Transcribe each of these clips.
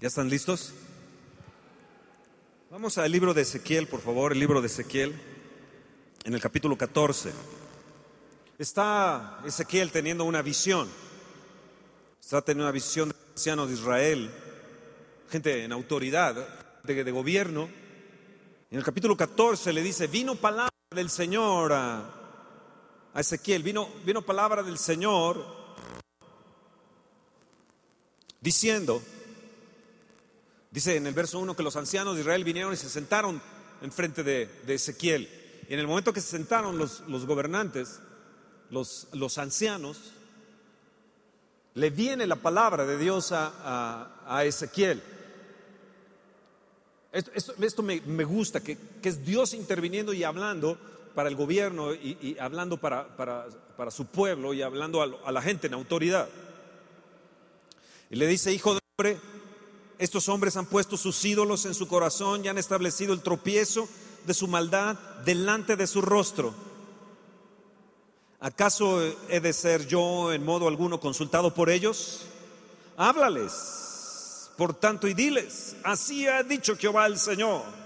¿Ya están listos? Vamos al libro de Ezequiel, por favor, el libro de Ezequiel, en el capítulo 14. Está Ezequiel teniendo una visión. Está teniendo una visión de ancianos de Israel, gente en autoridad, de, de gobierno. En el capítulo 14 le dice, vino palabra del Señor a, a Ezequiel, vino, vino palabra del Señor diciendo, dice en el verso 1 que los ancianos de Israel vinieron y se sentaron enfrente de, Ezequiel. Y en el momento que se sentaron los, gobernantes, los, ancianos, le viene la palabra de Dios a, Ezequiel. Esto, me, gusta, que, es Dios interviniendo y hablando para el gobierno y, hablando para, su pueblo y hablando a la gente en autoridad. Y le dice, hijo de hombre, estos hombres han puesto sus ídolos en su corazón y han establecido el tropiezo de su maldad delante de su rostro. ¿Acaso he de ser yo en modo alguno consultado por ellos? Háblales, por tanto, y diles, así ha dicho Jehová el Señor.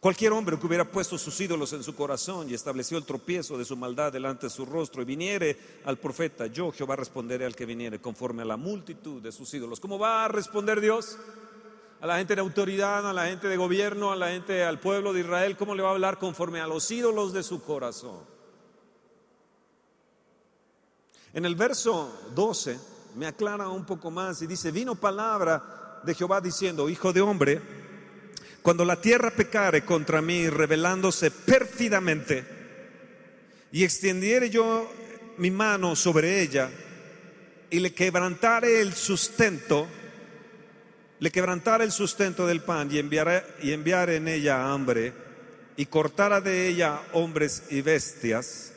Cualquier hombre que hubiera puesto sus ídolos en su corazón y estableció el tropiezo de su maldad delante de su rostro y viniere al profeta, yo Jehová responderé al que viniere conforme a la multitud de sus ídolos. ¿Cómo va a responder Dios? A la gente de autoridad, a la gente de gobierno, a la gente, al pueblo de Israel, ¿cómo le va a hablar conforme a los ídolos de su corazón? En el verso 12 me aclara un poco más y dice, vino palabra de Jehová diciendo, hijo de hombre, cuando la tierra pecare contra mí, revelándose pérfidamente, y extendiere yo mi mano sobre ella, y le quebrantare el sustento, le quebrantare el sustento del pan, y enviaré, y enviare en ella hambre, y cortara de ella hombres y bestias,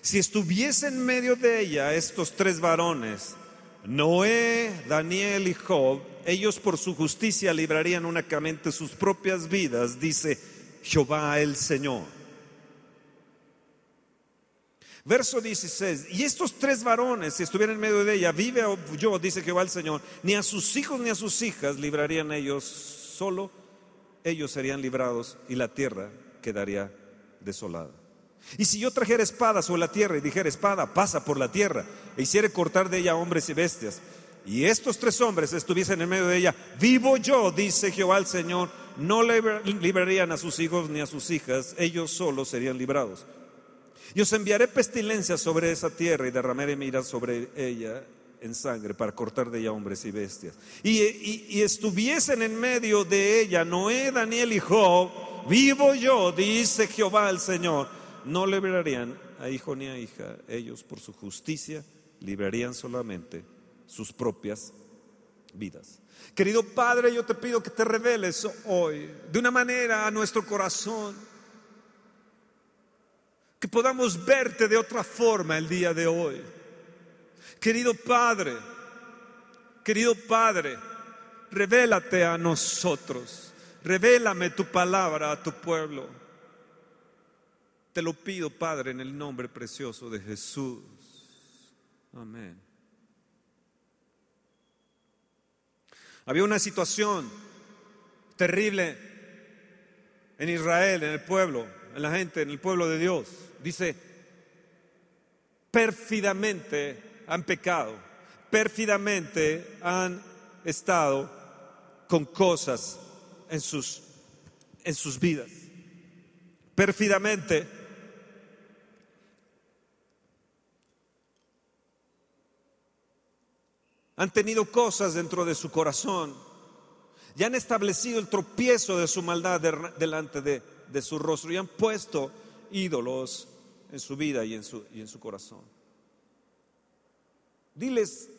si estuviese en medio de ella estos tres varones, Noé, Daniel y Job, ellos por su justicia librarían únicamente sus propias vidas, dice Jehová el Señor. Verso 16, y estos tres varones, si estuvieran en medio de ella, vive yo, dice Jehová el Señor, ni a sus hijos ni a sus hijas librarían ellos, solo ellos serían librados y la tierra quedaría desolada. Y si yo trajera espada sobre la tierra y dijera espada, pasa por la tierra, e hiciere cortar de ella hombres y bestias, y estos tres hombres estuviesen en medio de ella, vivo yo, dice Jehová el Señor, no librarían a sus hijos ni a sus hijas, ellos solos serían librados. Y os enviaré pestilencia sobre esa tierra y derramaré mi ira sobre ella en sangre para cortar de ella hombres y bestias. Y, estuviesen en medio de ella Noé, Daniel y Job, vivo yo, dice Jehová el Señor, no librarían a hijo ni a hija, ellos por su justicia librarían solamente sus propias vidas. Querido Padre, yo te pido que te reveles hoy de una manera a nuestro corazón, que podamos verte de otra forma el día de hoy. Querido Padre, querido Padre, revélate a nosotros, revélame tu palabra a tu pueblo. Te lo pido, Padre, en el nombre precioso de Jesús. Amén. Había una situación terrible en Israel, en el pueblo, en la gente, en el pueblo de Dios. Dice, pérfidamente han pecado, pérfidamente han estado con cosas en sus, en sus vidas. Pérfidamente han tenido cosas dentro de su corazón y han establecido el tropiezo de su maldad delante de, su rostro y han puesto ídolos en su vida y en su, y en su corazón. Diles,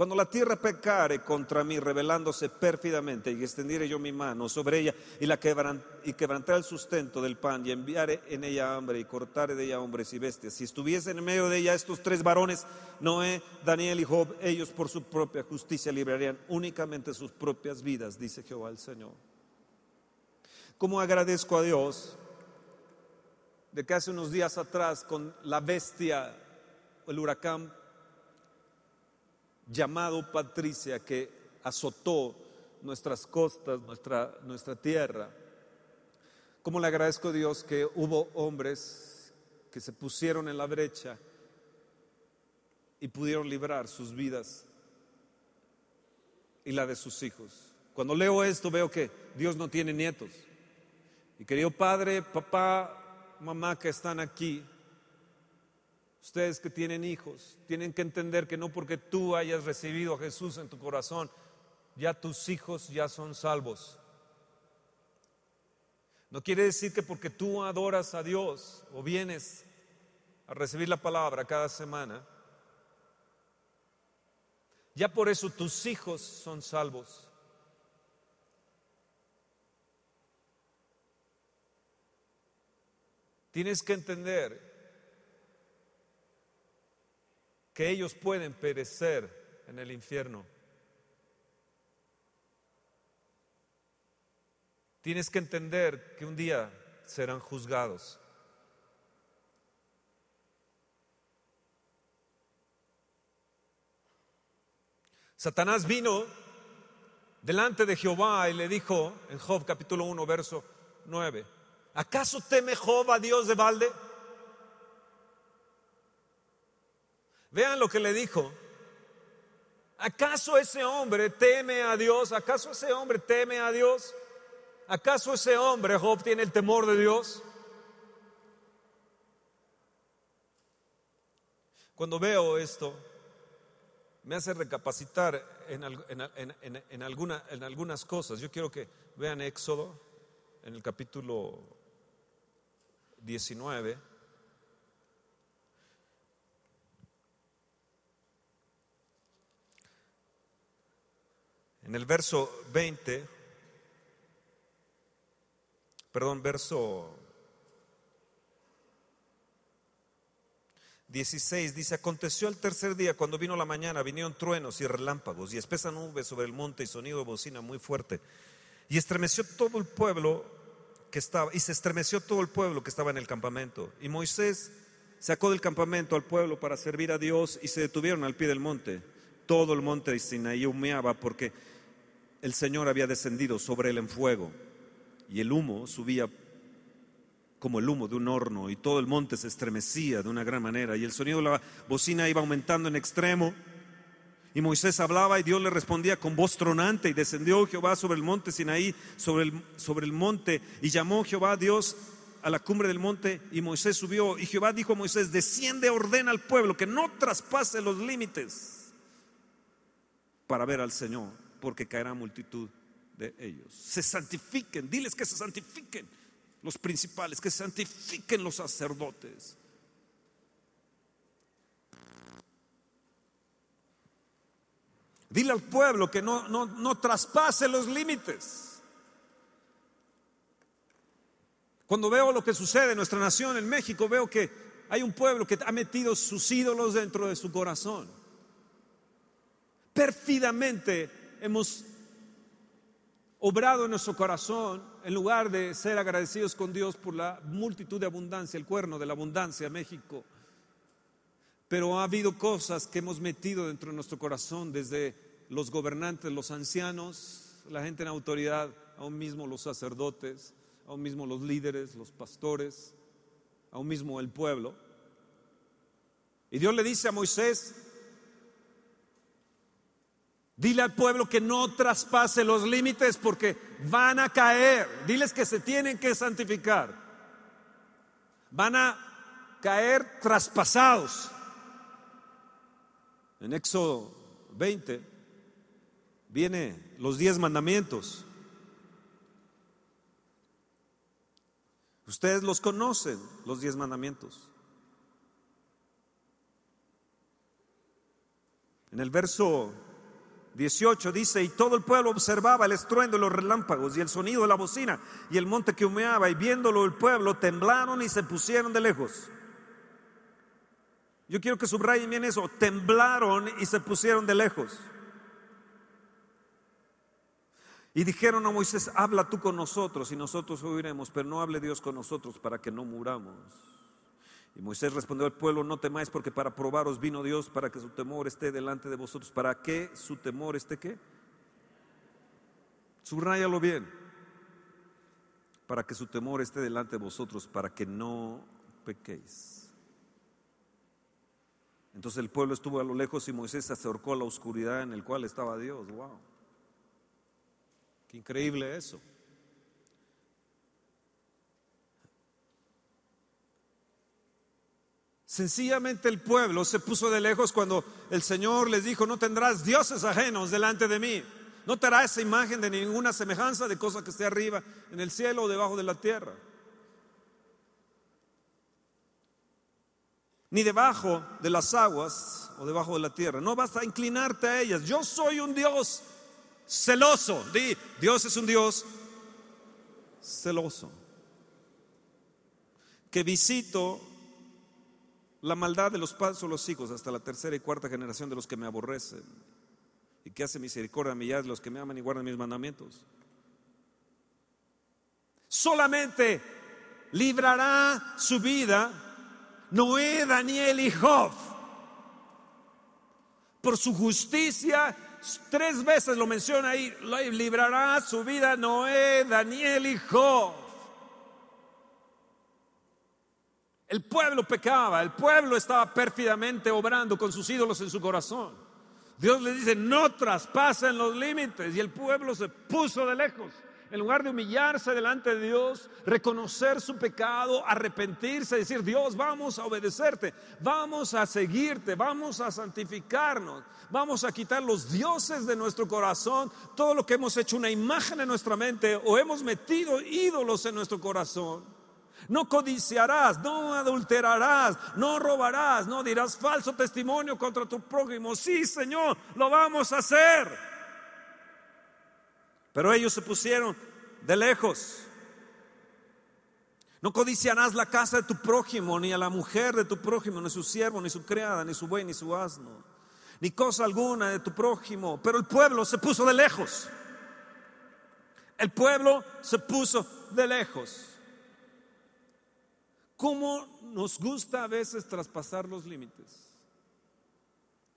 cuando la tierra pecare contra mí, revelándose pérfidamente, y extendiere yo mi mano sobre ella, y la el sustento del pan, y enviaré en ella hambre, y cortaré de ella hombres y bestias. Si estuviesen en medio de ella estos tres varones, Noé, Daniel y Job, ellos por su propia justicia librarían únicamente sus propias vidas, dice Jehová el Señor. ¿Cómo agradezco a Dios de que hace unos días atrás, con la bestia, el huracán llamado Patricia que azotó nuestras costas, nuestra, nuestra tierra. ¿Cómo le agradezco a Dios que hubo hombres que se pusieron en la brecha y pudieron librar sus vidas y la de sus hijos? Cuando leo esto veo que Dios no tiene nietos. Y querido padre, papá, mamá que están aquí, ustedes que tienen hijos, tienen que entender que no porque tú hayas recibido a Jesús en tu corazón, ya tus hijos ya son salvos. No quiere decir que porque tú adoras a Dios o vienes a recibir la palabra cada semana, ya por eso tus hijos son salvos. Tienes que entender que ellos pueden perecer en el infierno. Tienes que entender que un día serán juzgados. Satanás vino delante de Jehová y le dijo en Job capítulo 1, verso 9, ¿acaso teme Job Dios de balde? Vean lo que le dijo. ¿Acaso ese hombre teme a Dios? ¿Acaso ese hombre teme a Dios? ¿Acaso ese hombre, Job, tiene el temor de Dios? Cuando veo esto, me hace recapacitar en, en, alguna, en algunas cosas. Yo quiero que vean Éxodo en el capítulo 19. En el verso 20 perdón, verso 16 dice, aconteció el tercer día, cuando vino la mañana, vinieron truenos y relámpagos y espesa nube sobre el monte y sonido de bocina muy fuerte. Y estremeció todo el pueblo que estaba, y se estremeció todo el pueblo que estaba en el campamento. Y Moisés sacó del campamento al pueblo para servir a Dios y se detuvieron al pie del monte. Todo el monte de Sinaí humeaba porque el Señor había descendido sobre él en fuego y el humo subía como el humo de un horno y todo el monte se estremecía de una gran manera y el sonido de la bocina iba aumentando en extremo. Y Moisés hablaba y Dios le respondía con voz tronante y descendió Jehová sobre el monte Sinaí, sobre el, sobre el monte y llamó Jehová a Dios a la cumbre del monte y Moisés subió y Jehová dijo a Moisés, desciende, ordena al pueblo que no traspase los límites para ver al Señor, porque caerá multitud de ellos. Se santifiquen, diles que se santifiquen los principales, que se santifiquen los sacerdotes. Dile al pueblo que no, no, no traspase los límites. Cuando veo lo que sucede en nuestra nación, en México, veo que hay un pueblo que ha metido sus ídolos dentro de su corazón. Pérfidamente hemos obrado en nuestro corazón, en lugar de ser agradecidos con Dios por la multitud de abundancia, el cuerno de la abundancia, México. Pero ha habido cosas que hemos metido dentro de nuestro corazón, desde los gobernantes, los ancianos, la gente en autoridad, aún mismo los sacerdotes, aún mismo los líderes, los pastores, aún mismo el pueblo. Y Dios le dice a Moisés, Dile al pueblo que no traspase los límites porque van a caer. Diles que se tienen que santificar. Van a caer traspasados. En Éxodo 20 viene los diez mandamientos. Ustedes los conocen, los diez mandamientos. En el verso 18 dice, y todo el pueblo observaba el estruendo de los relámpagos y el sonido de la bocina y el monte que humeaba, y viéndolo el pueblo temblaron y se pusieron de lejos. Yo quiero que subrayen bien eso, temblaron y se pusieron de lejos. Y dijeron a Moisés, habla tú con nosotros y nosotros oiremos, pero no hable Dios con nosotros para que no muramos. Y Moisés respondió al pueblo, no temáis porque para probaros vino Dios para que su temor esté delante de vosotros. ¿Para qué su temor esté qué? Subrayalo bien. Para que su temor esté delante de vosotros, para que no pequéis. Entonces el pueblo estuvo a lo lejos y Moisés se acercó a la oscuridad en el cual estaba Dios. Wow. Qué increíble eso. Sencillamente el pueblo se puso de lejos cuando el Señor les dijo, no tendrás dioses ajenos delante de mí. No te hará esa imagen de ninguna semejanza de cosa que esté arriba en el cielo o debajo de la tierra. Ni debajo de las aguas o debajo de la tierra. No vas a inclinarte a ellas. Yo soy un Dios celoso. Di, Dios es un Dios celoso. Que visito la maldad de los padres o los hijos hasta la tercera y cuarta generación de los que me aborrecen y que hace misericordia a millares de los que me aman y guardan mis mandamientos. Solamente librará su vida Noé, Daniel y Job. Por su justicia, tres veces lo menciona ahí, librará su vida Noé, Daniel y Job. El pueblo pecaba, el pueblo estaba pérfidamente obrando con sus ídolos en su corazón. Dios le dice, no traspasen los límites. Y el pueblo se puso de lejos. En lugar de humillarse delante de Dios, reconocer su pecado, arrepentirse, decir, Dios, vamos a obedecerte, vamos a seguirte, vamos a santificarnos, vamos a quitar los dioses de nuestro corazón, todo lo que hemos hecho una imagen en nuestra mente o hemos metido ídolos en nuestro corazón. No codiciarás, no adulterarás, no robarás, no dirás falso testimonio contra tu prójimo. Sí, Señor, lo vamos a hacer. Pero ellos se pusieron de lejos. No codiciarás la casa de tu prójimo, ni a la mujer de tu prójimo, ni su siervo, ni su criada, ni su buey, ni su asno, ni cosa alguna de tu prójimo. Pero el pueblo se puso de lejos. El pueblo se puso de lejos. ¿Cómo nos gusta a veces traspasar los límites?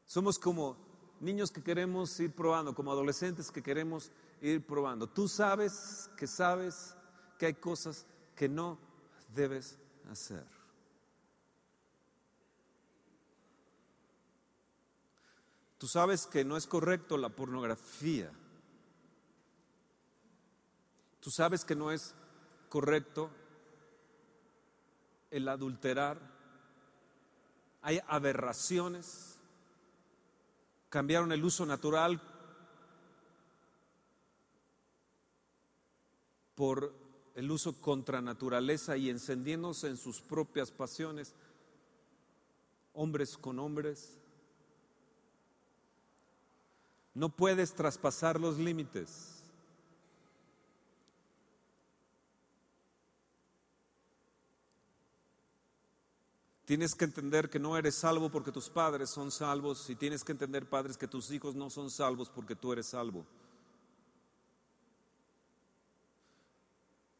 Somos como niños que queremos ir probando, como adolescentes que queremos ir probando. Tú sabes que sabes que hay cosas que no debes hacer. Tú sabes que no es correcto la pornografía. Tú sabes que no es correcto el adulterar, hay aberraciones, cambiaron el uso natural por el uso contra naturaleza y encendiéndose en sus propias pasiones, hombres con hombres. No puedes traspasar los límites. Tienes que entender que no eres salvo porque tus padres son salvos y tienes que entender, padres, que tus hijos no son salvos porque tú eres salvo.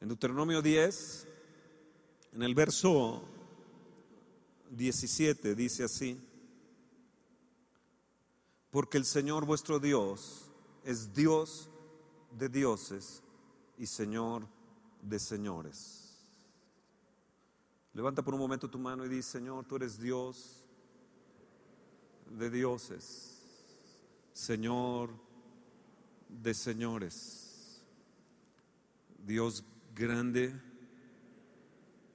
En Deuteronomio 10, en el verso 17, dice así, porque el Señor vuestro Dios es Dios de dioses y Señor de señores. Levanta por un momento tu mano y dice, Señor, tú eres Dios de dioses, Señor de señores, Dios grande,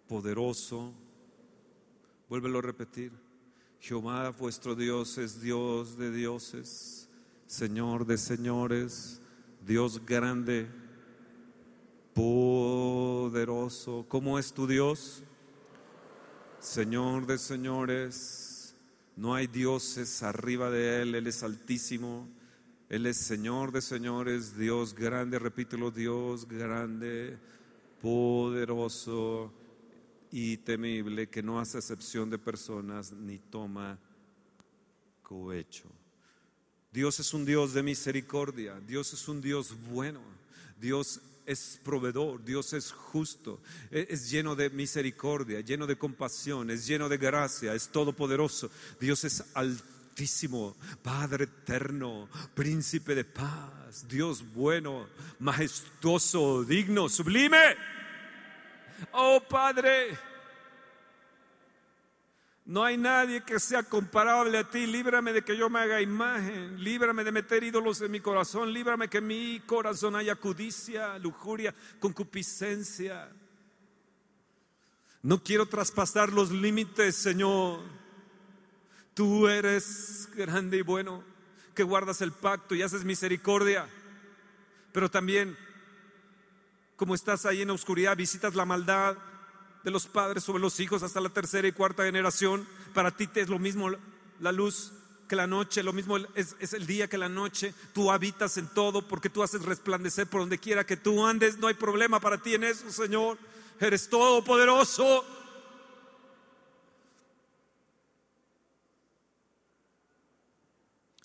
poderoso. Vuélvelo a repetir. Jehová vuestro Dios es Dios de dioses, Señor de señores, Dios grande, poderoso. ¿Cómo es tu Dios? Señor de señores, no hay dioses arriba de Él, Él es altísimo, Él es Señor de señores, Dios grande, repítelo, Dios grande, poderoso y temible, que no hace excepción de personas ni toma cohecho. Dios es un Dios de misericordia, Dios es un Dios bueno, Dios es proveedor, Dios es justo, e-, es lleno de misericordia, lleno de compasión, es lleno de gracia, es todopoderoso. Dios es altísimo, Padre eterno, príncipe de paz, Dios bueno, majestuoso, digno, sublime. Oh Padre, no hay nadie que sea comparable a ti. Líbrame de que yo me haga imagen. Líbrame de meter ídolos en mi corazón. Líbrame que mi corazón haya codicia, lujuria, concupiscencia. No quiero traspasar los límites, Señor. Tú eres grande y bueno, que guardas el pacto y haces misericordia. Pero también, como estás ahí en la oscuridad, visitas la maldad, de los padres sobre los hijos hasta la tercera y cuarta generación. Para ti es lo mismo la luz que la noche, lo mismo es, es, el día que la noche. Tú habitas en todo porque tú haces resplandecer por donde quiera que tú andes. No hay problema para ti en eso, Señor. Eres todopoderoso.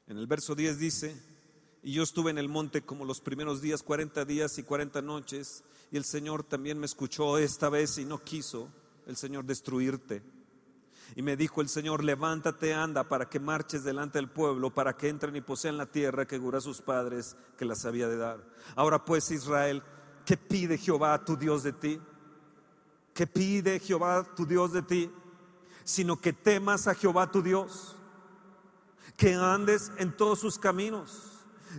En el verso 10 dice, y yo estuve en el monte como los primeros días, 40 días y 40 noches, y el Señor también me escuchó esta vez y no quiso el Señor destruirte. Y me dijo el Señor, levántate, anda, para que marches delante del pueblo, para que entren y posean la tierra que juró a sus padres que las había de dar. Ahora pues, Israel, ¿qué pide Jehová tu Dios de ti? ¿Qué pide Jehová tu Dios de ti? Sino que temas a Jehová tu Dios, que andes en todos sus caminos,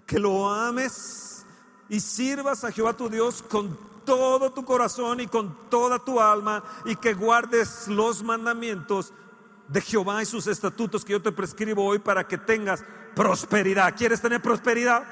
que lo ames y sirvas a Jehová tu Dios con todo tu corazón y con toda tu alma y que guardes los mandamientos de Jehová y sus estatutos que yo te prescribo hoy para que tengas prosperidad. ¿Quieres tener prosperidad?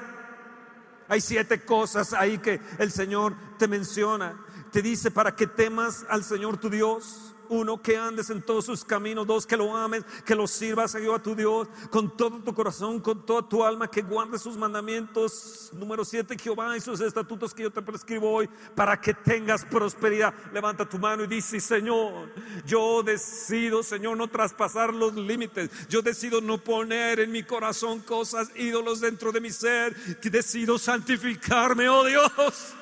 Hay siete cosas ahí que el Señor te menciona. Te dice para que temas al Señor tu Dios uno, que andes en todos sus caminos. Dos, que lo ames, que lo sirvas a tu Dios con todo tu corazón, con toda tu alma, que guardes sus mandamientos. Número siete, Jehová y sus estatutos que yo te prescribo hoy para que tengas prosperidad. Levanta tu mano y dice, Señor, yo decido, Señor, no traspasar los límites. Yo decido no poner en mi corazón cosas, ídolos dentro de mi ser. Que decido santificarme, oh Dios.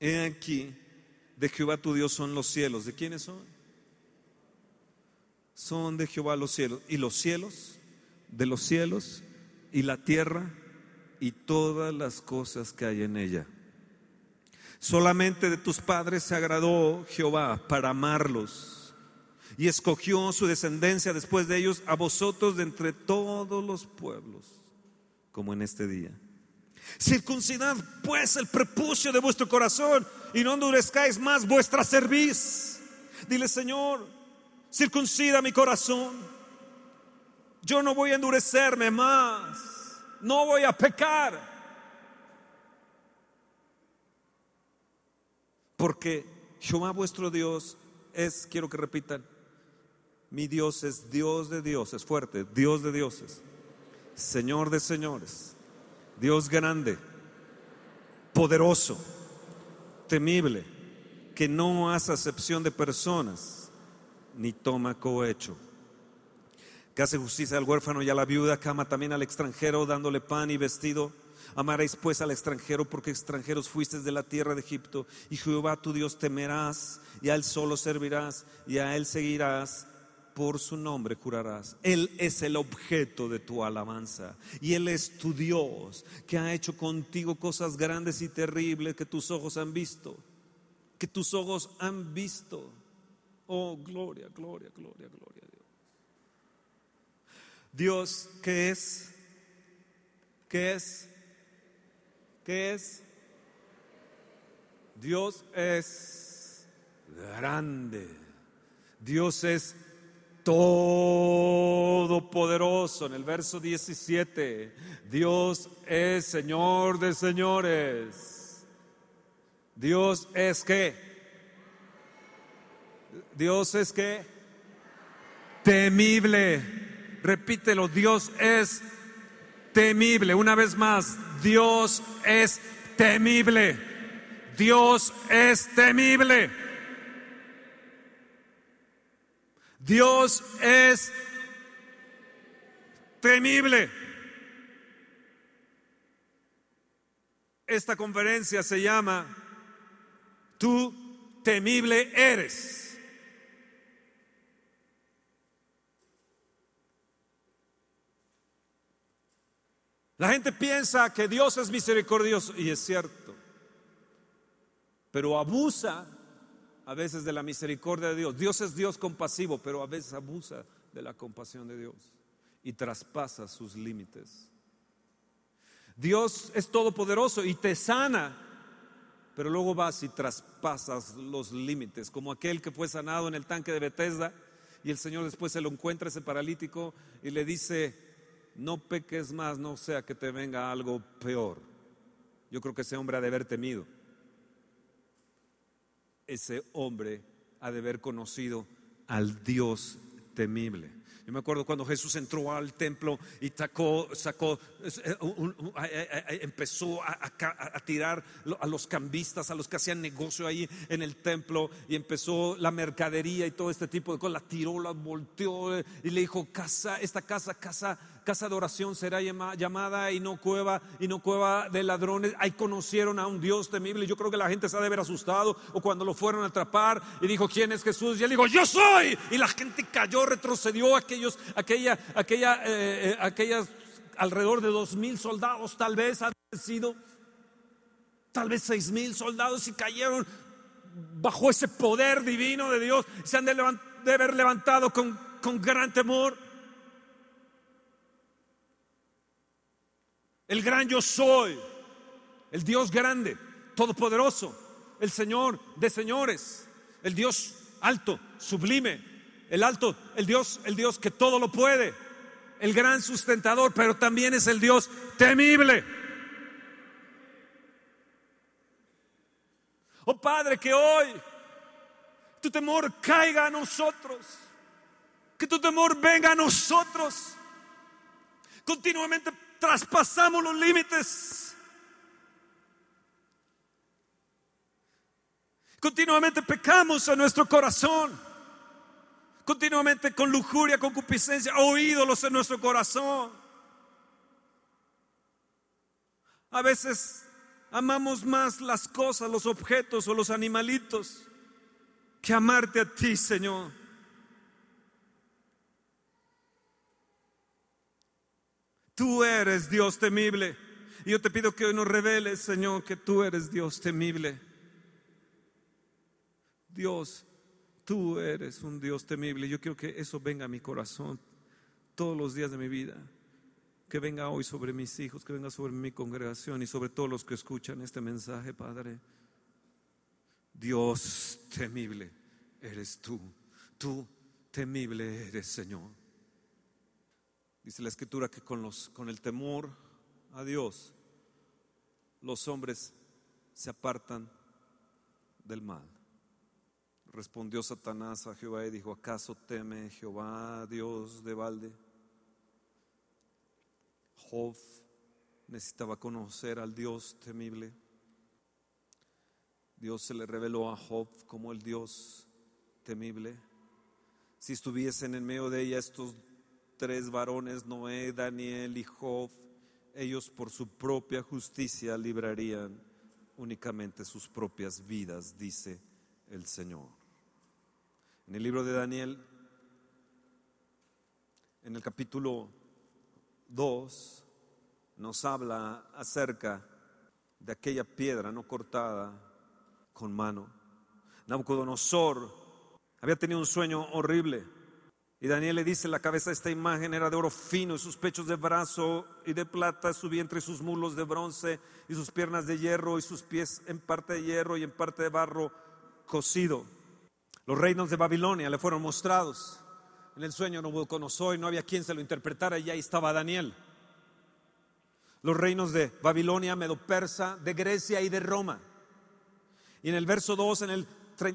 He aquí, de Jehová tu Dios son los cielos. ¿De quiénes son? Son de Jehová los cielos. Y los cielos, de los cielos, y la tierra, y todas las cosas que hay en ella. Solamente de tus padres se agradó Jehová para amarlos y escogió su descendencia después de ellos a vosotros de entre todos los pueblos, como en este día. Circuncidad pues el prepucio de vuestro corazón y no endurezcáis más vuestra cerviz. Dile, Señor, circuncida mi corazón. Yo no voy a endurecerme más. No voy a pecar. Porque Jehová vuestro Dios es, quiero que repitan, mi Dios es Dios de dioses, fuerte, Dios de dioses, Señor de señores Dios grande, poderoso, temible, que no hace acepción de personas, ni toma cohecho. Que hace justicia al huérfano y a la viuda, que ama también al extranjero, dándole pan y vestido. Amaréis pues al extranjero, porque extranjeros fuisteis de la tierra de Egipto, y Jehová tu Dios temerás, y a él solo servirás, y a él seguirás, por su nombre jurarás. Él es el objeto de tu alabanza y Él es tu Dios que ha hecho contigo cosas grandes y terribles que tus ojos han visto, que tus ojos han visto. Oh, gloria, gloria, gloria, gloria a Dios. Dios, ¿qué es? ¿Qué es? ¿Qué es? Dios es grande. Dios es todopoderoso. En el verso 17, Dios es Señor de señores. Dios es que. Dios es que. Temible. Repítelo, Dios es temible. Una vez más, Dios es temible. Dios es temible. Dios es temible. Esta conferencia se llama Tú temible eres. La gente piensa que Dios es misericordioso y es cierto, pero abusa a veces de la misericordia de Dios. Dios es Dios compasivo, pero a veces abusa de la compasión de Dios y traspasa sus límites. Dios es todopoderoso y te sana, pero luego vas y traspasas los límites, como aquel que fue sanado en el tanque de Bethesda y el Señor después se lo encuentra ese paralítico y le dice, no peques más, no sea que te venga algo peor. Yo creo que ese hombre ha de haber temido. Ese hombre ha de haber conocido al Dios temible. Yo me acuerdo cuando Jesús entró al templo y sacó, sacó empezó a, tirar a los cambistas, a los que hacían negocio ahí en el templo y empezó la mercadería y todo este tipo de cosas. La tiró, la volteó y le dijo, casa, esta casa, casa casa de oración será llamada y no cueva y no cueva de ladrones. Ahí conocieron a un Dios temible. Yo creo que la gente se ha de haber asustado o cuando lo fueron a atrapar y dijo, ¿quién es Jesús? Y él dijo, yo soy. Y la gente cayó, retrocedió aquellos, aquella, aquella, eh, eh, aquellas alrededor de dos mil soldados tal vez han sido, tal vez seis mil soldados y cayeron bajo ese poder divino de Dios. Se han de, de haber levantado con, con gran temor. El gran yo soy, el Dios grande, todopoderoso, el Señor de señores, el Dios alto, sublime, el alto, el Dios, el Dios que todo lo puede, el gran sustentador, pero también es el Dios temible. Oh Padre, que hoy tu temor caiga a nosotros, que tu temor venga a nosotros. Continuamente traspasamos los límites. Continuamente pecamos en nuestro corazón. Continuamente con lujuria, concupiscencia o ídolos en nuestro corazón. A veces amamos más las cosas, los objetos o los animalitos que amarte a ti, Señor. Tú eres Dios temible. Y yo te pido que hoy nos reveles, Señor, que tú eres Dios temible. Dios, tú eres un Dios temible. Yo quiero que eso venga a mi corazón todos los días de mi vida. Que venga hoy sobre mis hijos, que venga sobre mi congregación y sobre todos los que escuchan este mensaje, Padre. Dios temible eres tú. Tú temible eres, Señor. Dice la escritura que con, los, con el temor a Dios los hombres se apartan del mal. Respondió Satanás a Jehová y dijo, ¿acaso teme Jehová Dios de balde? Job necesitaba conocer al Dios temible. Dios se le reveló a Job como el Dios temible. Si estuviesen en medio de ella estos tres varones, Noé, Daniel y Job, ellos por su propia justicia librarían únicamente sus propias vidas, dice el Señor. En el libro de Daniel, en el capítulo 2, nos habla acerca de aquella piedra no cortada con mano. Nabucodonosor había tenido un sueño horrible y Daniel le dice, la cabeza de esta imagen era de oro fino, y sus pechos de brazo y de plata, su vientre y sus mulos de bronce, y sus piernas de hierro, y sus pies en parte de hierro y en parte de barro cocido. Los reinos de Babilonia le fueron mostrados. En el sueño no conoció y no había quien se lo interpretara, y ahí estaba Daniel. Los reinos de Babilonia, Medo-Persa, de Grecia y de Roma. Y en el verso 2, en el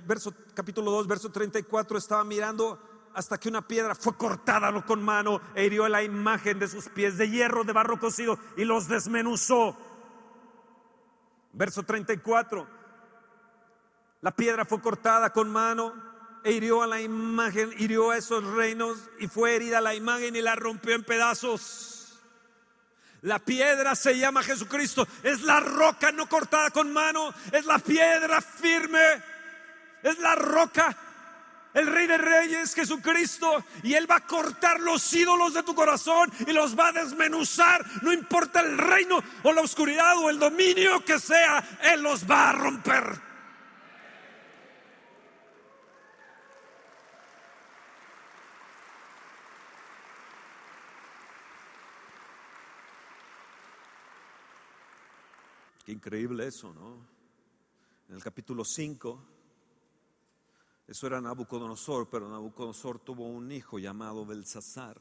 verso, capítulo 2, verso 34, estaba mirando hasta que una piedra fue cortada con mano e hirió la imagen de sus pies de hierro, de barro cocido y los desmenuzó. Verso 34. La piedra fue cortada con mano e hirió a la imagen, hirió a esos reinos y fue herida la imagen y la rompió en pedazos. La piedra se llama Jesucristo. Es la roca no cortada con mano. Es la piedra firme. Es la roca. El rey de reyes, Jesucristo. Y Él va a cortar los ídolos de tu corazón y los va a desmenuzar. No importa el reino o la oscuridad o el dominio que sea. Él los va a romper. Qué increíble eso, ¿no? En el capítulo 5, eso era Nabucodonosor, pero Nabucodonosor tuvo un hijo llamado Belsasar.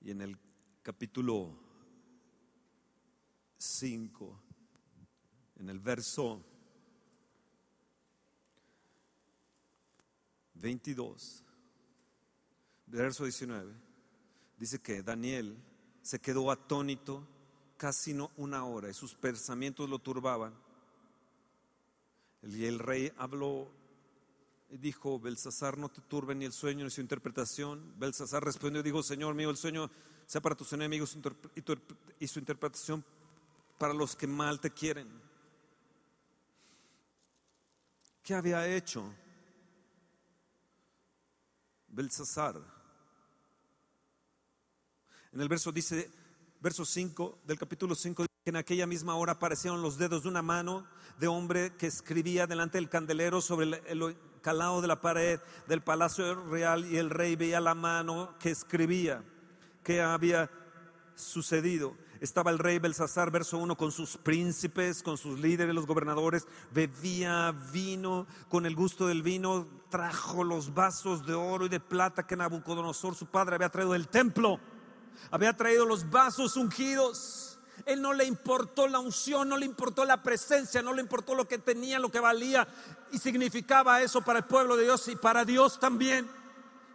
Y en el capítulo 5, en el verso 22, verso 19, dice que Daniel se quedó atónito casi no una hora y sus pensamientos lo turbaban. Y el rey habló dijo, Belsasar, no te turbe ni el sueño ni su interpretación. Belsasar respondió dijo, Señor mío, el sueño sea para tus enemigos y su interpretación para los que mal te quieren. ¿Qué había hecho Belsasar? En el verso dice, verso 5 del capítulo 5, que en aquella misma hora aparecieron los dedos de una mano de hombre que escribía delante del candelero sobre el, calado de la pared del palacio real y el rey veía la mano que escribía que había sucedido. Estaba el rey Belsasar, verso 1, con sus príncipes, con sus líderes, los gobernadores, bebía vino, con el gusto del vino, trajo los vasos de oro y de plata que Nabucodonosor, su padre, había traído del templo había traído los vasos ungidos. Él no le importó la unción, no le importó la presencia, no le importó lo que tenía, lo que valía y significaba eso para el pueblo de Dios y para Dios también.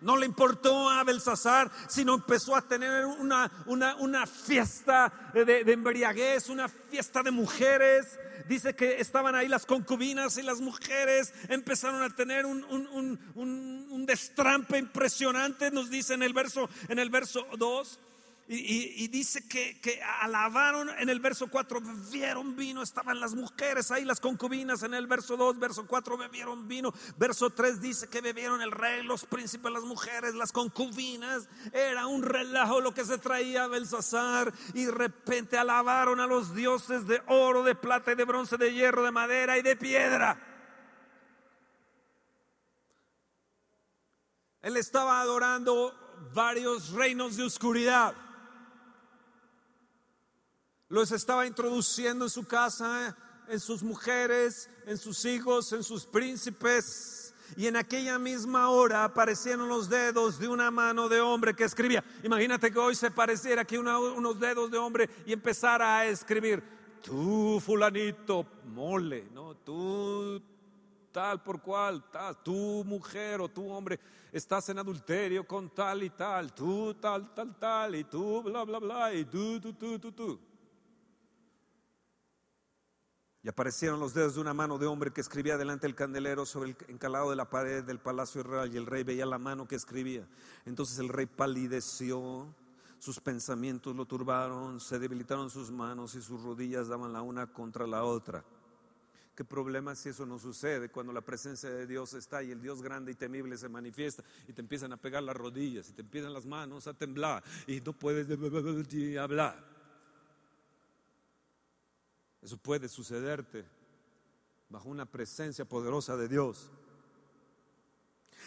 No le importó a Belsasar, sino empezó a tener una, una, fiesta de, embriaguez, una fiesta de mujeres. Dice que estaban ahí las concubinas y las mujeres empezaron a tener un, un destrampe impresionante, nos dice en el verso, en el verso 2. Y, dice que, alabaron en el verso 4, bebieron vino, estaban las mujeres ahí, las concubinas en el verso 2, verso 4 bebieron vino, verso 3 dice que bebieron el rey, los príncipes, las mujeres, las concubinas, era un relajo lo que se traía Belsasar. Y de repente alabaron a los dioses de oro, de plata y de bronce, de hierro, de madera y de piedra. Él estaba adorando varios reinos de oscuridad los estaba introduciendo en su casa, en sus mujeres, en sus hijos, en sus príncipes. Y en aquella misma hora aparecieron los dedos de una mano de hombre que escribía. Imagínate que hoy se pareciera aquí unos dedos de hombre y empezara a escribir. Tú, fulanito, mole, ¿no? Tú, tal por cual, tal, tú, mujer o tú, hombre, estás en adulterio con tal y tal, tú, tal, tal, tal, y tú, bla, bla, bla, y tú, tú, tú, tú, tú. Y aparecieron los dedos de una mano de hombre que escribía delante del candelero sobre el encalado de la pared del palacio real y el rey veía la mano que escribía. Entonces el rey palideció, sus pensamientos lo turbaron, se debilitaron sus manos y sus rodillas daban la una contra la otra. ¿Qué problema si eso no sucede cuando la presencia de Dios está y el Dios grande y temible se manifiesta y te empiezan a pegar las rodillas y te empiezan las manos a temblar y no puedes hablar? Eso puede sucederte bajo una presencia poderosa de Dios.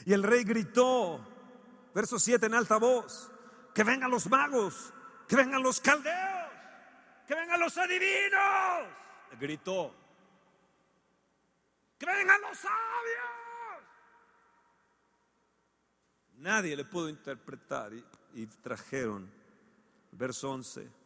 Y el rey gritó, verso 7 en alta voz, que vengan los magos, que vengan los caldeos, que vengan los adivinos. Gritó, que vengan los sabios. Nadie le pudo interpretar y, y trajeron, verso 11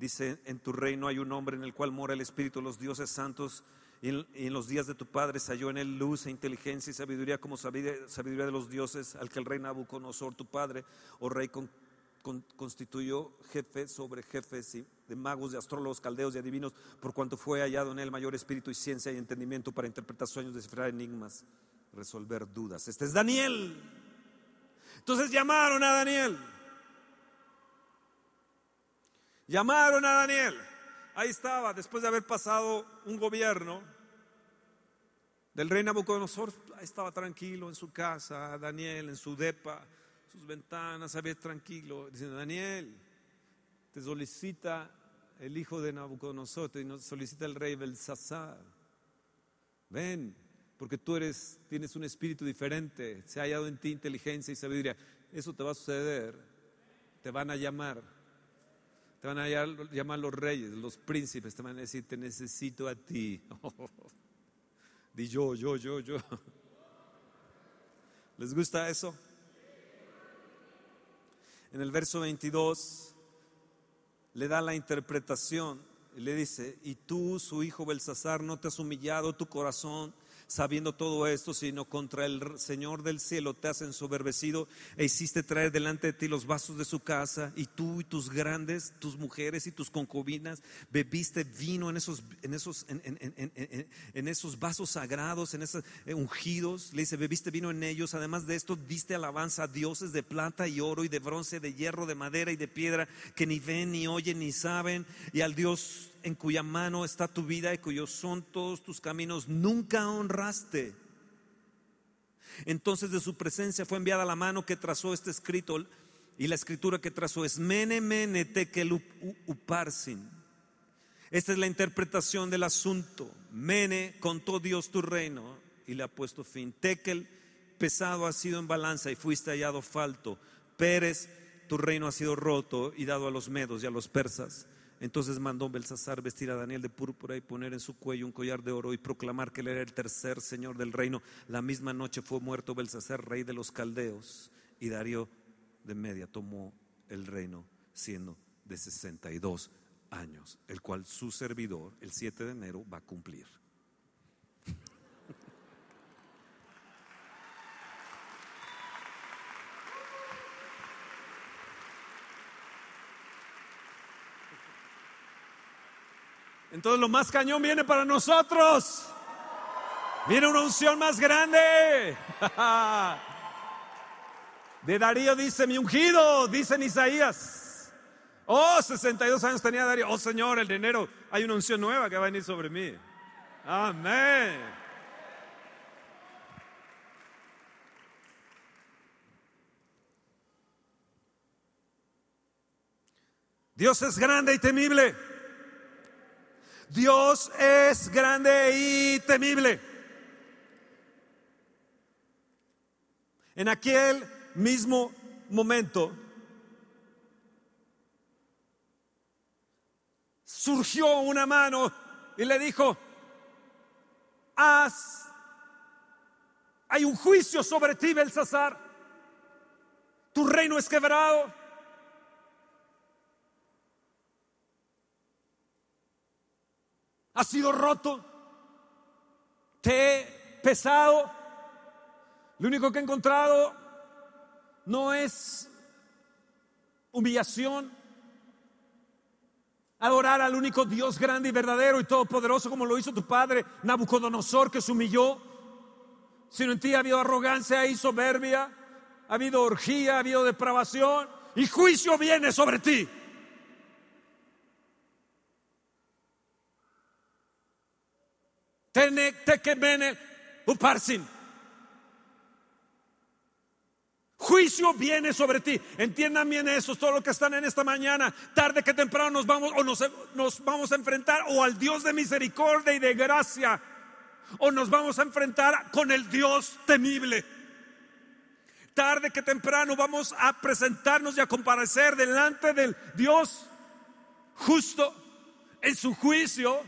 Dice, en tu reino hay un hombre en el cual mora el Espíritu de los dioses santos y en, los días de tu padre se halló en él luz e inteligencia y sabiduría como sabiduría, de los dioses al que el rey Nabucodonosor, tu padre, o rey, constituyó jefe sobre jefes y de magos, de astrólogos, caldeos y adivinos, por cuanto fue hallado en él mayor espíritu y ciencia y entendimiento para interpretar sueños, descifrar enigmas, resolver dudas. Este es Daniel. Entonces llamaron a Daniel. Llamaron a Daniel. Ahí estaba, después de haber pasado un gobierno del rey Nabucodonosor, ahí estaba tranquilo en su casa, Daniel en su depa, sus ventanas, había tranquilo, diciendo, Daniel, te solicita el hijo de Nabucodonosor, te solicita el rey Belsasar. Ven, porque tú eres, tienes un espíritu diferente, se ha hallado en ti inteligencia y sabiduría. Eso te va a suceder, te van a llamar, te van a llamar los reyes, los príncipes, te van a decir, te necesito a ti. Di yo, yo, yo, yo. ¿Les gusta eso? En el verso 22 le da la interpretación y le dice, y tú, su hijo Belsasar, no te has humillado tu corazón sabiendo todo esto, sino contra el Señor del cielo te has ensoberbecido e hiciste traer delante de ti los vasos de su casa, y tú y tus grandes, tus mujeres y tus concubinas, bebiste vino en esos, en esos, en, esos vasos sagrados, en esos eh, ungidos, le dice, bebiste vino en ellos, además de esto diste alabanza a dioses de plata y oro y de bronce, de hierro, de madera y de piedra, que ni ven, ni oyen, ni saben, y al Dios en cuya mano está tu vida y cuyos son todos tus caminos, nunca honraste. Entonces de su presencia fue enviada la mano que trazó este escrito y la escritura que trazó es Mene Mene Tekel Uparsin. Esta es la interpretación del asunto. Mene contó Dios tu reino y le ha puesto fin. Tekel pesado ha sido en balanza y fuiste hallado falto. Pérez, tu reino ha sido roto y dado a los medos y a los persas. Entonces mandó Belsasar vestir a Daniel de púrpura y poner en su cuello un collar de oro y proclamar que él era el tercer señor del reino. La misma noche fue muerto Belsasar, rey de los caldeos, y Darío de Media tomó el reino siendo de 62 años, el cual su servidor el 7 de enero va a cumplir. Entonces lo más cañón viene para nosotros. Viene una unción más grande. De Darío dice mi ungido, dice en Isaías. Oh, 62 años tenía Darío. Oh Señor, el de enero hay una unción nueva que va a venir sobre mí. Amén. Dios es grande y temible. Dios es grande y temible. En aquel mismo momento surgió una mano y le dijo, haz, hay un juicio sobre ti, Belsasar, tu reino es quebrado ha sido roto, te he pesado. Lo único que he encontrado no es humillación, adorar al único Dios grande y verdadero y todopoderoso como lo hizo tu padre Nabucodonosor que se humilló, sino en ti ha habido arrogancia y soberbia, ha habido orgía, ha habido depravación y juicio viene sobre ti. Uparsin. Juicio viene sobre ti. Entiendan bien eso, todo lo que están en esta mañana. Tarde que temprano nos vamos o nos, nos vamos a enfrentar o al Dios de misericordia y de gracia o nos vamos a enfrentar con el Dios temible. Tarde que temprano vamos a presentarnos y a comparecer delante del Dios justo en su juicio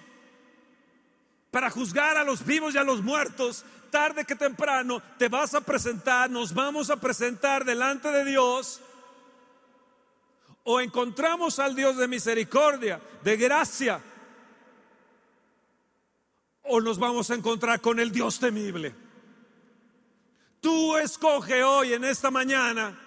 para juzgar a los vivos y a los muertos, tarde que temprano te vas a presentar, nos vamos a presentar delante de Dios. O encontramos al Dios de misericordia, de gracia, o nos vamos a encontrar con el Dios temible. Tú escoge hoy, en esta mañana,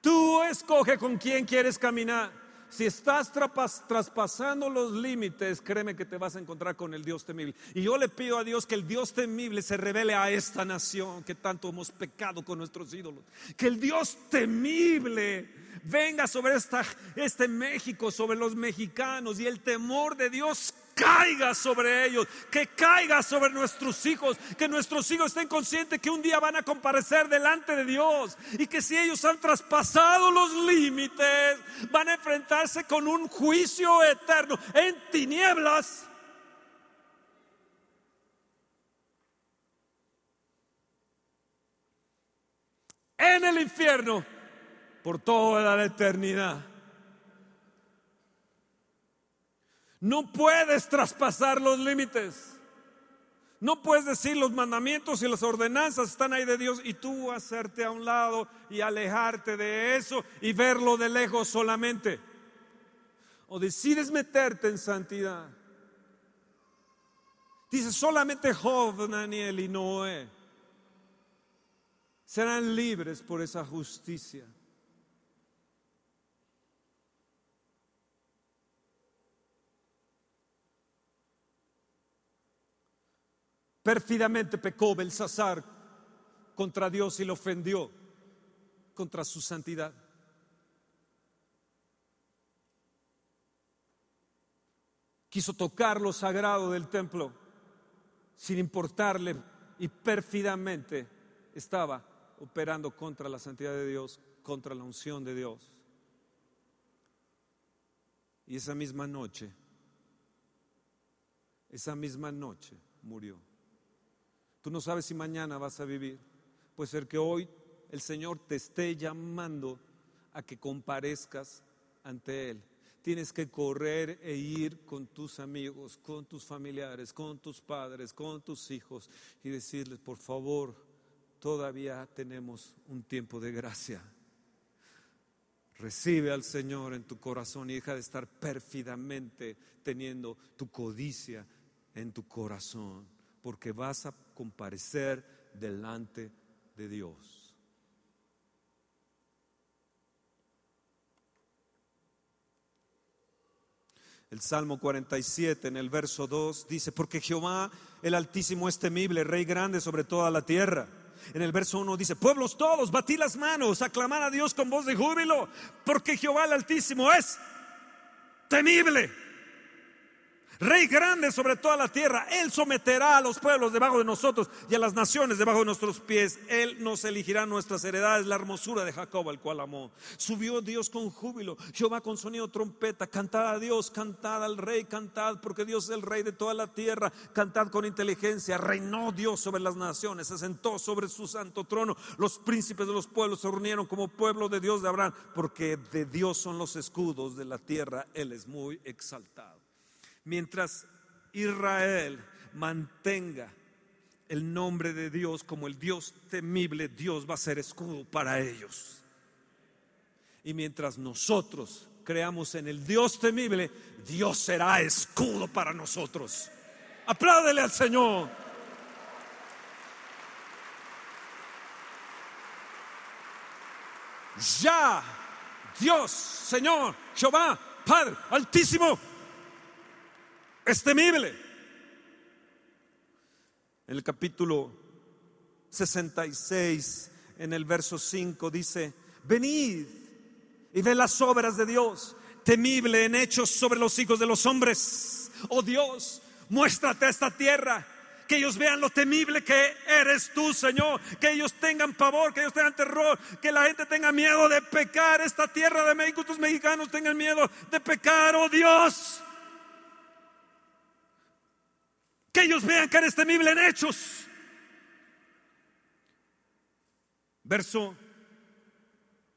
tú escoge con quién quieres caminar Si estás traspasando los límites, créeme que te vas a encontrar con el Dios temible. Y yo le pido a Dios que el Dios temible se revele a esta nación que tanto hemos pecado con nuestros ídolos. Que el Dios temible venga sobre esta, este México, sobre los mexicanos y el temor de Dios caiga sobre ellos, que caiga sobre nuestros hijos, que nuestros hijos estén conscientes que un día van a comparecer delante de Dios y que si ellos han traspasado los límites, van a enfrentarse con un juicio eterno en tinieblas. En el infierno por toda la eternidad. No puedes traspasar los límites. No puedes decir los mandamientos y las ordenanzas están ahí de Dios y tú hacerte a un lado y alejarte de eso y verlo de lejos solamente. O decides meterte en santidad. Dice solamente Job, Daniel y Noé serán libres por esa justicia. Pérfidamente pecó Belsasar contra Dios y lo ofendió contra su santidad. Quiso tocar lo sagrado del templo sin importarle y pérfidamente estaba operando contra la santidad de Dios, contra la unción de Dios. Y esa misma noche, esa misma noche murió. Tú no sabes si mañana vas a vivir. Puede ser que hoy el Señor te esté llamando a que comparezcas ante Él. Tienes que correr e ir con tus amigos, con tus familiares, con tus padres, con tus hijos y decirles, por favor, todavía tenemos un tiempo de gracia. Recibe al Señor en tu corazón y deja de estar pérfidamente teniendo tu codicia en tu corazón porque vas a comparecer delante de Dios. El Salmo 47 en el verso 2 dice, porque Jehová el Altísimo es temible, Rey grande sobre toda la tierra. En el verso 1 dice, pueblos todos, batí las manos, aclamar a Dios con voz de júbilo, porque Jehová el Altísimo es temible Rey grande sobre toda la tierra. Él someterá a los pueblos debajo de nosotros y a las naciones debajo de nuestros pies. Él nos elegirá nuestras heredades, la hermosura de Jacob, al cual amó. Subió Dios con júbilo, Jehová con sonido trompeta. Cantad a Dios, cantad al Rey, cantad, porque Dios es el Rey de toda la tierra. Cantad con inteligencia. Reinó Dios sobre las naciones, se sentó sobre su santo trono. Los príncipes de los pueblos se reunieron como pueblo de Dios de Abraham, porque de Dios son los escudos de la tierra. Él es muy exaltado. Mientras Israel mantenga el nombre de Dios como el Dios temible, Dios va a ser escudo para ellos. Y mientras nosotros creamos en el Dios temible, Dios será escudo para nosotros. Apláudele al Señor. Ya, Dios, Señor, Jehová, Padre Altísimo, es temible. En el capítulo 66, en el verso 5, dice, venid y ve las obras de Dios, temible en hechos sobre los hijos de los hombres. Oh Dios, muéstrate a esta tierra. Que ellos vean lo temible que eres tú, Señor. Que ellos tengan pavor, que ellos tengan terror. Que la gente tenga miedo de pecar. Esta tierra de México, tus mexicanos tengan miedo de pecar, oh Dios. Que ellos vean que eres temible en hechos. Verso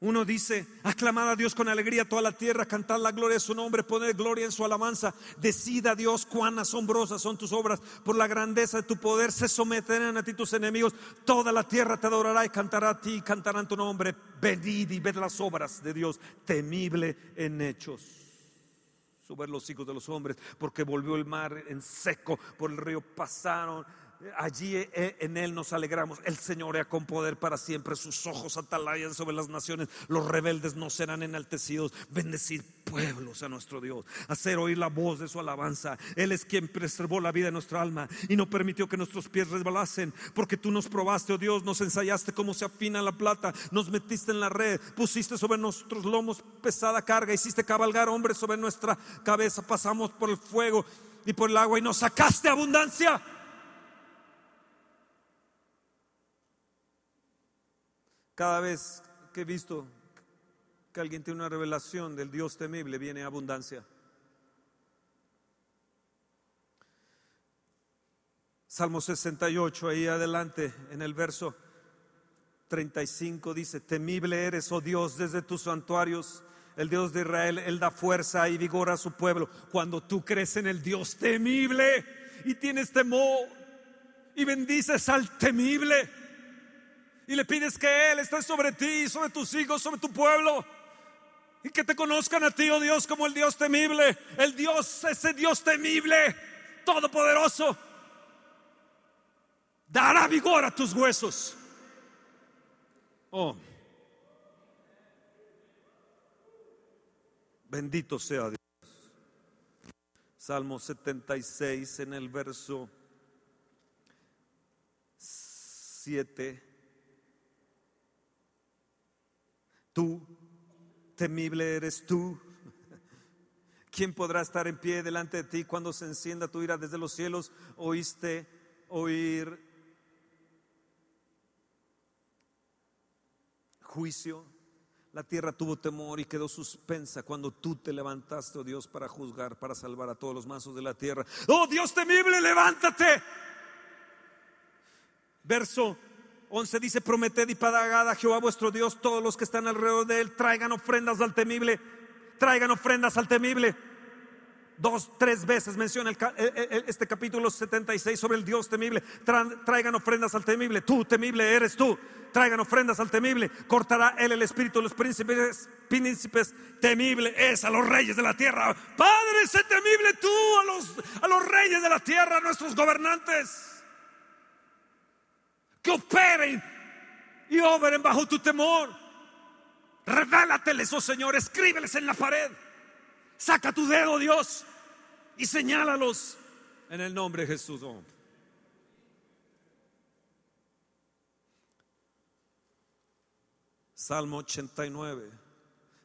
1 dice, aclamad a Dios con alegría toda la tierra, cantad la gloria de su nombre, poned gloria en su alabanza, decida Dios cuán asombrosas son tus obras, por la grandeza de tu poder se someterán a ti tus enemigos, toda la tierra te adorará y cantará a ti, cantarán tu nombre, venid y ved las obras de Dios, temible en hechos sobre los hijos de los hombres, porque volvió el mar en seco, por el río pasaron Allí eh, en Él nos alegramos. El Señor es con poder para siempre. Sus ojos atalayan sobre las naciones. Los rebeldes no serán enaltecidos. Bendecir pueblos a nuestro Dios. Hacer oír la voz de su alabanza. Él es quien preservó la vida de nuestra alma y no permitió que nuestros pies resbalasen. Porque tú nos probaste, oh Dios, nos ensayaste cómo se afina la plata. Nos metiste en la red. Pusiste sobre nuestros lomos pesada carga. Hiciste cabalgar hombres sobre nuestra cabeza. Pasamos por el fuego y por el agua y nos sacaste abundancia. Cada vez que he visto que alguien tiene una revelación del Dios temible, viene abundancia. Salmo 68, ahí adelante, en el verso 35 dice, temible eres, oh Dios, desde tus santuarios. El Dios de Israel, Él da fuerza y vigor a su pueblo. Cuando tú crees en el Dios temible y tienes temor y bendices al temible, y le pides que Él esté sobre ti, sobre tus hijos, sobre tu pueblo. Y que te conozcan a ti, oh Dios, como el Dios temible. El Dios, ese Dios temible, todopoderoso. Dará vigor a tus huesos. Oh. Bendito sea Dios. Salmo 76 en el verso 7 Tú, temible eres tú. ¿Quién podrá estar en pie delante de ti cuando se encienda tu ira desde los cielos? Oíste oír juicio. La tierra tuvo temor y quedó suspensa cuando tú te levantaste, oh Dios, para juzgar, para salvar a todos los mansos de la tierra. Oh Dios temible, levántate. Verso 11 dice, prometed y pagad a Jehová vuestro Dios, todos los que están alrededor de él, traigan ofrendas al temible, traigan ofrendas al temible. Dos, tres veces menciona este capítulo 76 sobre el Dios temible. Traigan ofrendas al temible. Tú, temible, eres tú. Traigan ofrendas al temible. Cortará él el espíritu de los príncipes, príncipes temible es a los reyes de la tierra. Padre, sé temible tú a los, a los reyes de la tierra, a nuestros gobernantes que operen y obren bajo tu temor. Revélateles, oh Señor, escríbeles en la pared. Saca tu dedo, Dios, y señálalos en el nombre de Jesús. Oh. Salmo 89.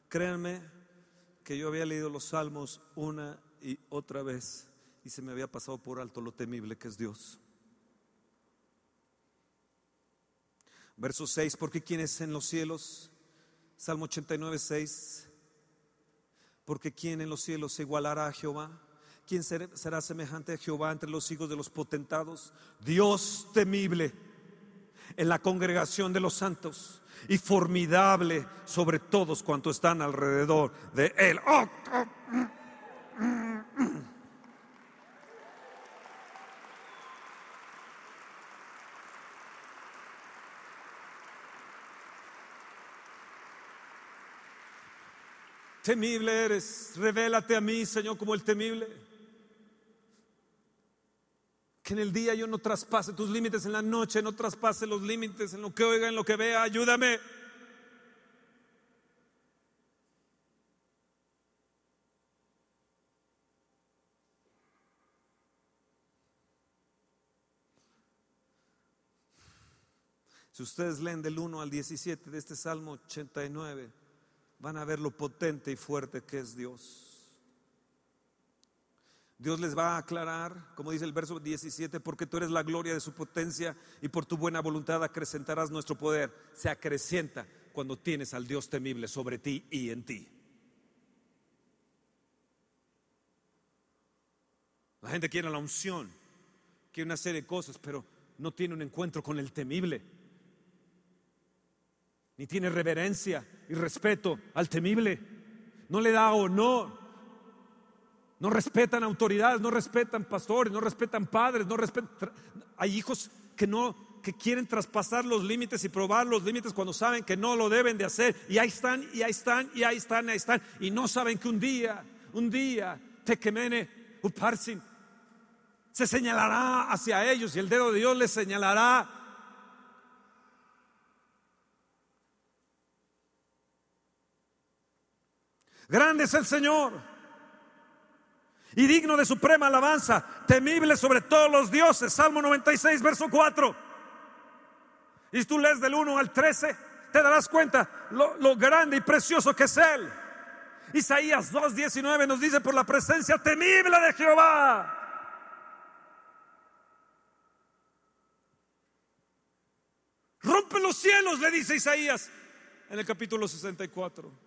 Créanme que yo había leído los salmos una y otra vez y se me había pasado por alto lo temible que es Dios. Verso 6, porque quien es en los cielos, Salmo 89, 6, porque quien en los cielos se igualará a Jehová, quién será semejante a Jehová entre los hijos de los potentados, Dios temible en la congregación de los santos y formidable sobre todos cuantos están alrededor de él. Oh, oh, mm, mm, Temible eres, revélate a mí, Señor, como el temible. Que en el día yo no traspase tus límites, en la noche no traspase los límites, en lo que oiga, en lo que vea, ayúdame. Si ustedes leen del 1 al 17 de este Salmo 89, van a ver lo potente y fuerte que es Dios. Dios les va a aclarar, como dice el verso 17, porque tú eres la gloria de su potencia y por tu buena voluntad acrecentarás nuestro poder. Se acrecienta cuando tienes al Dios temible sobre ti y en ti. La gente quiere la unción, quiere una serie de cosas, pero no tiene un encuentro con el temible ni tiene reverencia y respeto al temible, no le da honor, no respetan autoridades, no respetan pastores, no respetan padres, no respetan... Hay hijos que no que quieren traspasar los límites y probar los límites cuando saben que no lo deben de hacer. Y ahí están y ahí están y ahí están y ahí están. Y no saben que un día, un día te quemene uparsin Se señalará hacia ellos y el dedo de Dios les señalará. Grande es el Señor y digno de suprema alabanza, temible sobre todos los dioses. Salmo 96, verso 4. Y tú lees del 1 al 13, te darás cuenta lo, lo grande y precioso que es Él. Isaías 2, 19 nos dice por la presencia temible de Jehová. Rompe los cielos, le dice Isaías en el capítulo 64.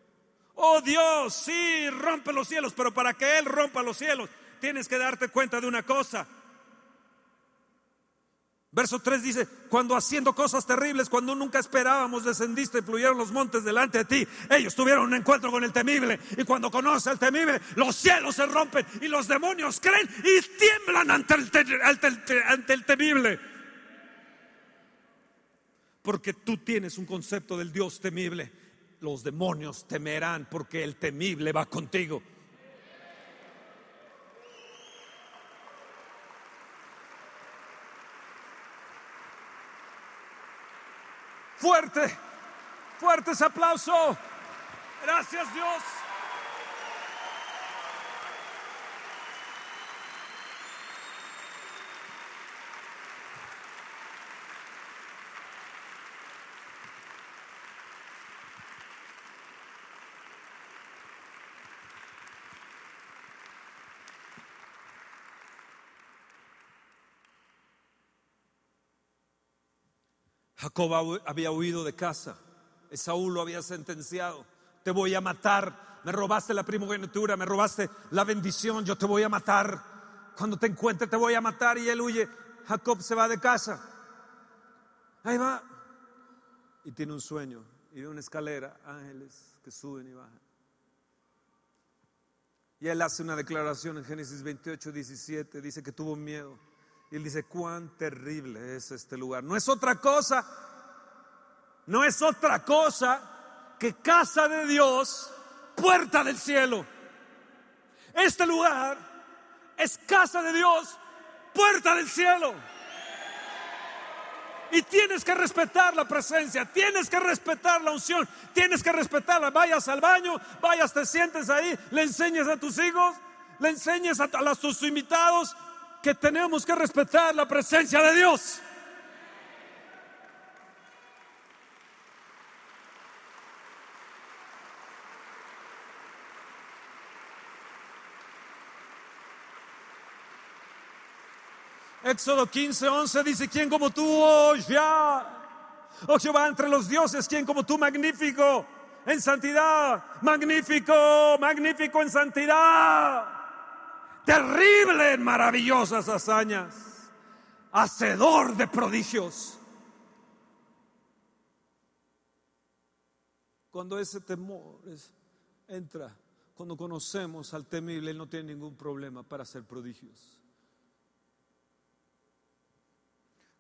Oh Dios, sí, rompe los cielos, pero para que Él rompa los cielos, tienes que darte cuenta de una cosa. Verso 3 dice, cuando haciendo cosas terribles, cuando nunca esperábamos, descendiste y fluyeron los montes delante de ti. Ellos tuvieron un encuentro con el temible. Y cuando conoce al temible, los cielos se rompen y los demonios creen y tiemblan ante el, ante el temible. Porque tú tienes un concepto del Dios temible los demonios temerán porque el temible va contigo. Fuerte, fuerte ese aplauso. Gracias Dios. Jacob había huido de casa. Esaú lo había sentenciado. Te voy a matar. Me robaste la primogenitura, me robaste la bendición. Yo te voy a matar. Cuando te encuentre te voy a matar. Y él huye. Jacob se va de casa. Ahí va. Y tiene un sueño. Y ve una escalera, ángeles que suben y bajan. Y él hace una declaración en Génesis 28, 17. Dice que tuvo miedo y él dice, cuán terrible es este lugar. No es otra cosa, no es otra cosa que casa de Dios, puerta del cielo. Este lugar es casa de Dios, puerta del cielo. Y tienes que respetar la presencia, tienes que respetar la unción, tienes que respetarla. Vayas al baño, vayas, te sientes ahí, le enseñas a tus hijos, le enseñas a, a tus invitados, que tenemos que respetar la presencia de Dios. Éxodo 15, 11 dice, ¿quién como tú, oh ya? Oh Jehová, entre los dioses, ¿quién como tú, magnífico en santidad? Magnífico, magnífico en santidad terrible en maravillosas hazañas, hacedor de prodigios. Cuando ese temor entra, cuando conocemos al temible, Él no tiene ningún problema para hacer prodigios.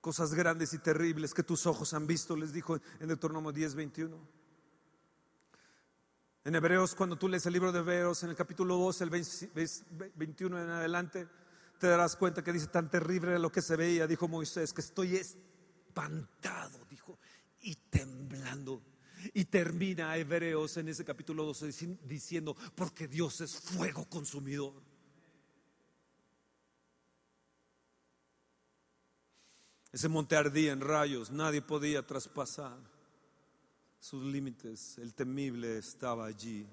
Cosas grandes y terribles que tus ojos han visto, les dijo en Deuteronomio 10, 21. En Hebreos, cuando tú lees el libro de Hebreos, en el capítulo 2, el 21 en adelante, te darás cuenta que dice tan terrible lo que se veía, dijo Moisés, que estoy espantado, dijo, y temblando. Y termina Hebreos en ese capítulo 12 diciendo, porque Dios es fuego consumidor. Ese monte ardía en rayos, nadie podía traspasar sus límites, el temible estaba allí.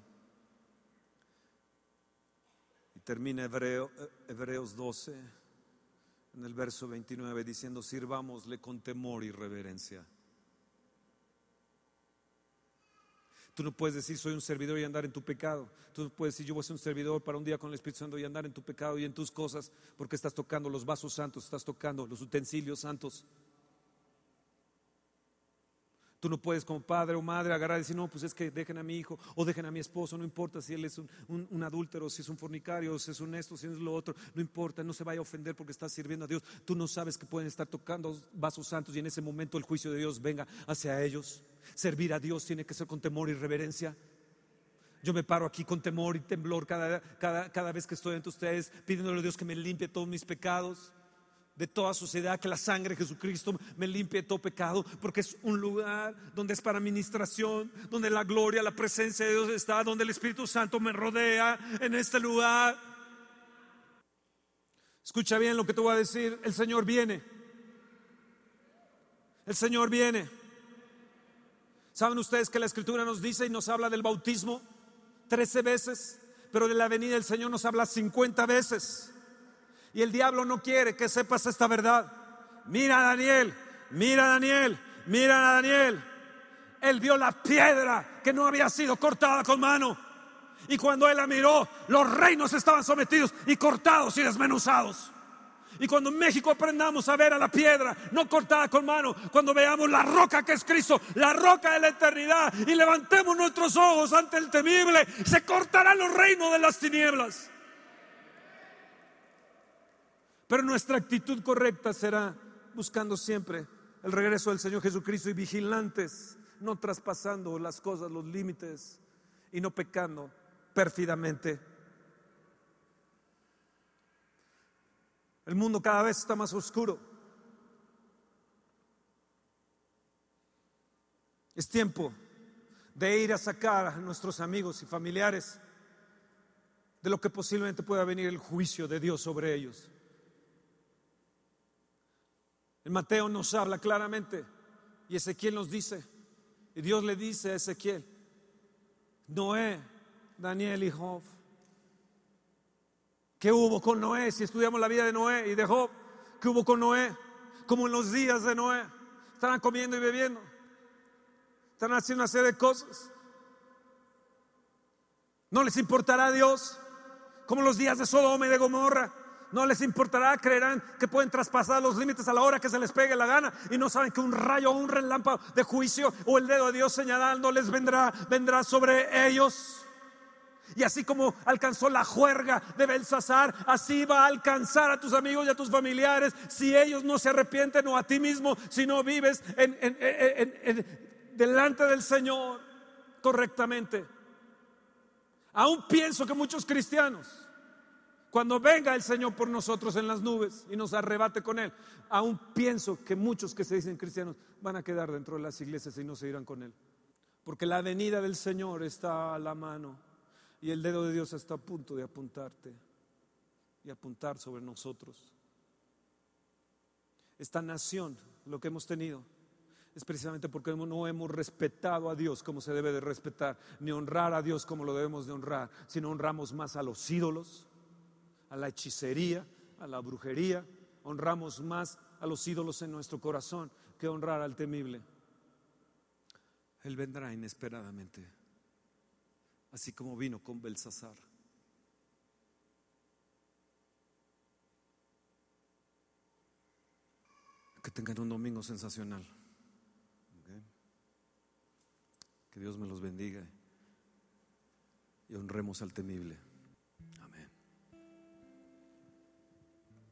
Y termina Hebreo, Hebreos 12, en el verso 29, diciendo, sirvámosle con temor y reverencia. Tú no puedes decir soy un servidor y andar en tu pecado. Tú no puedes decir yo voy a ser un servidor para un día con el Espíritu Santo y andar en tu pecado y en tus cosas porque estás tocando los vasos santos, estás tocando los utensilios santos. Tú no puedes como padre o madre agarrar y decir, no, pues es que dejen a mi hijo o dejen a mi esposo, no importa si él es un, adúltero, si es un fornicario, si es un esto, si es lo otro, no importa, no se vaya a ofender porque está sirviendo a Dios. Tú no sabes que pueden estar tocando vasos santos y en ese momento el juicio de Dios venga hacia ellos. Servir a Dios tiene que ser con temor y reverencia. Yo me paro aquí con temor y temblor cada, cada, cada vez que estoy ante ustedes, pidiéndole a Dios que me limpie todos mis pecados de toda suciedad, que la sangre de Jesucristo me limpie de todo pecado, porque es un lugar donde es para administración, donde la gloria, la presencia de Dios está, donde el Espíritu Santo me rodea en este lugar. Escucha bien lo que te voy a decir, el Señor viene. El Señor viene. ¿Saben ustedes que la Escritura nos dice y nos habla del bautismo trece veces? Pero de la venida del Señor nos habla cincuenta veces. Y el diablo no quiere que sepas esta verdad. Mira a Daniel, mira a Daniel, mira a Daniel. Él vio la piedra que no había sido cortada con mano. Y cuando él la miró, los reinos estaban sometidos y cortados y desmenuzados. Y cuando en México aprendamos a ver a la piedra no cortada con mano, cuando veamos la roca que es Cristo, la roca de la eternidad, y levantemos nuestros ojos ante el temible, se cortarán los reinos de las tinieblas. Pero nuestra actitud correcta será buscando siempre el regreso del Señor Jesucristo y vigilantes, no traspasando las cosas, los límites y no pecando pérfidamente. El mundo cada vez está más oscuro. Es tiempo de ir a sacar a nuestros amigos y familiares de lo que posiblemente pueda venir el juicio de Dios sobre ellos. En Mateo nos habla claramente y Ezequiel nos dice, y Dios le dice a Ezequiel, Noé, Daniel y Job, ¿qué hubo con Noé? Si estudiamos la vida de Noé y de Job, ¿qué hubo con Noé? Como en los días de Noé, estaban comiendo y bebiendo, están haciendo una serie de cosas. ¿No les importará a Dios? Como los días de Sodoma y de Gomorra no les importará, creerán que pueden traspasar los límites a la hora que se les pegue la gana y no saben que un rayo o un relámpago de juicio o el dedo de Dios señalando les vendrá, vendrá sobre ellos. Y así como alcanzó la juerga de Belsasar, así va a alcanzar a tus amigos y a tus familiares si ellos no se arrepienten o a ti mismo si no vives delante del Señor correctamente. Aún pienso que muchos cristianos cuando venga el Señor por nosotros en las nubes y nos arrebate con Él, aún pienso que muchos que se dicen cristianos van a quedar dentro de las iglesias y no se irán con Él. Porque la venida del Señor está a la mano y el dedo de Dios está a punto de apuntarte y apuntar sobre nosotros. Esta nación, lo que hemos tenido, es precisamente porque no hemos respetado a Dios como se debe de respetar, ni honrar a Dios como lo debemos de honrar, sino honramos más a los ídolos, a la hechicería, a la brujería, honramos más a los ídolos en nuestro corazón que honrar al temible. Él vendrá inesperadamente, así como vino con Belsasar. Que tengan un domingo sensacional. Que Dios me los bendiga y honremos al temible.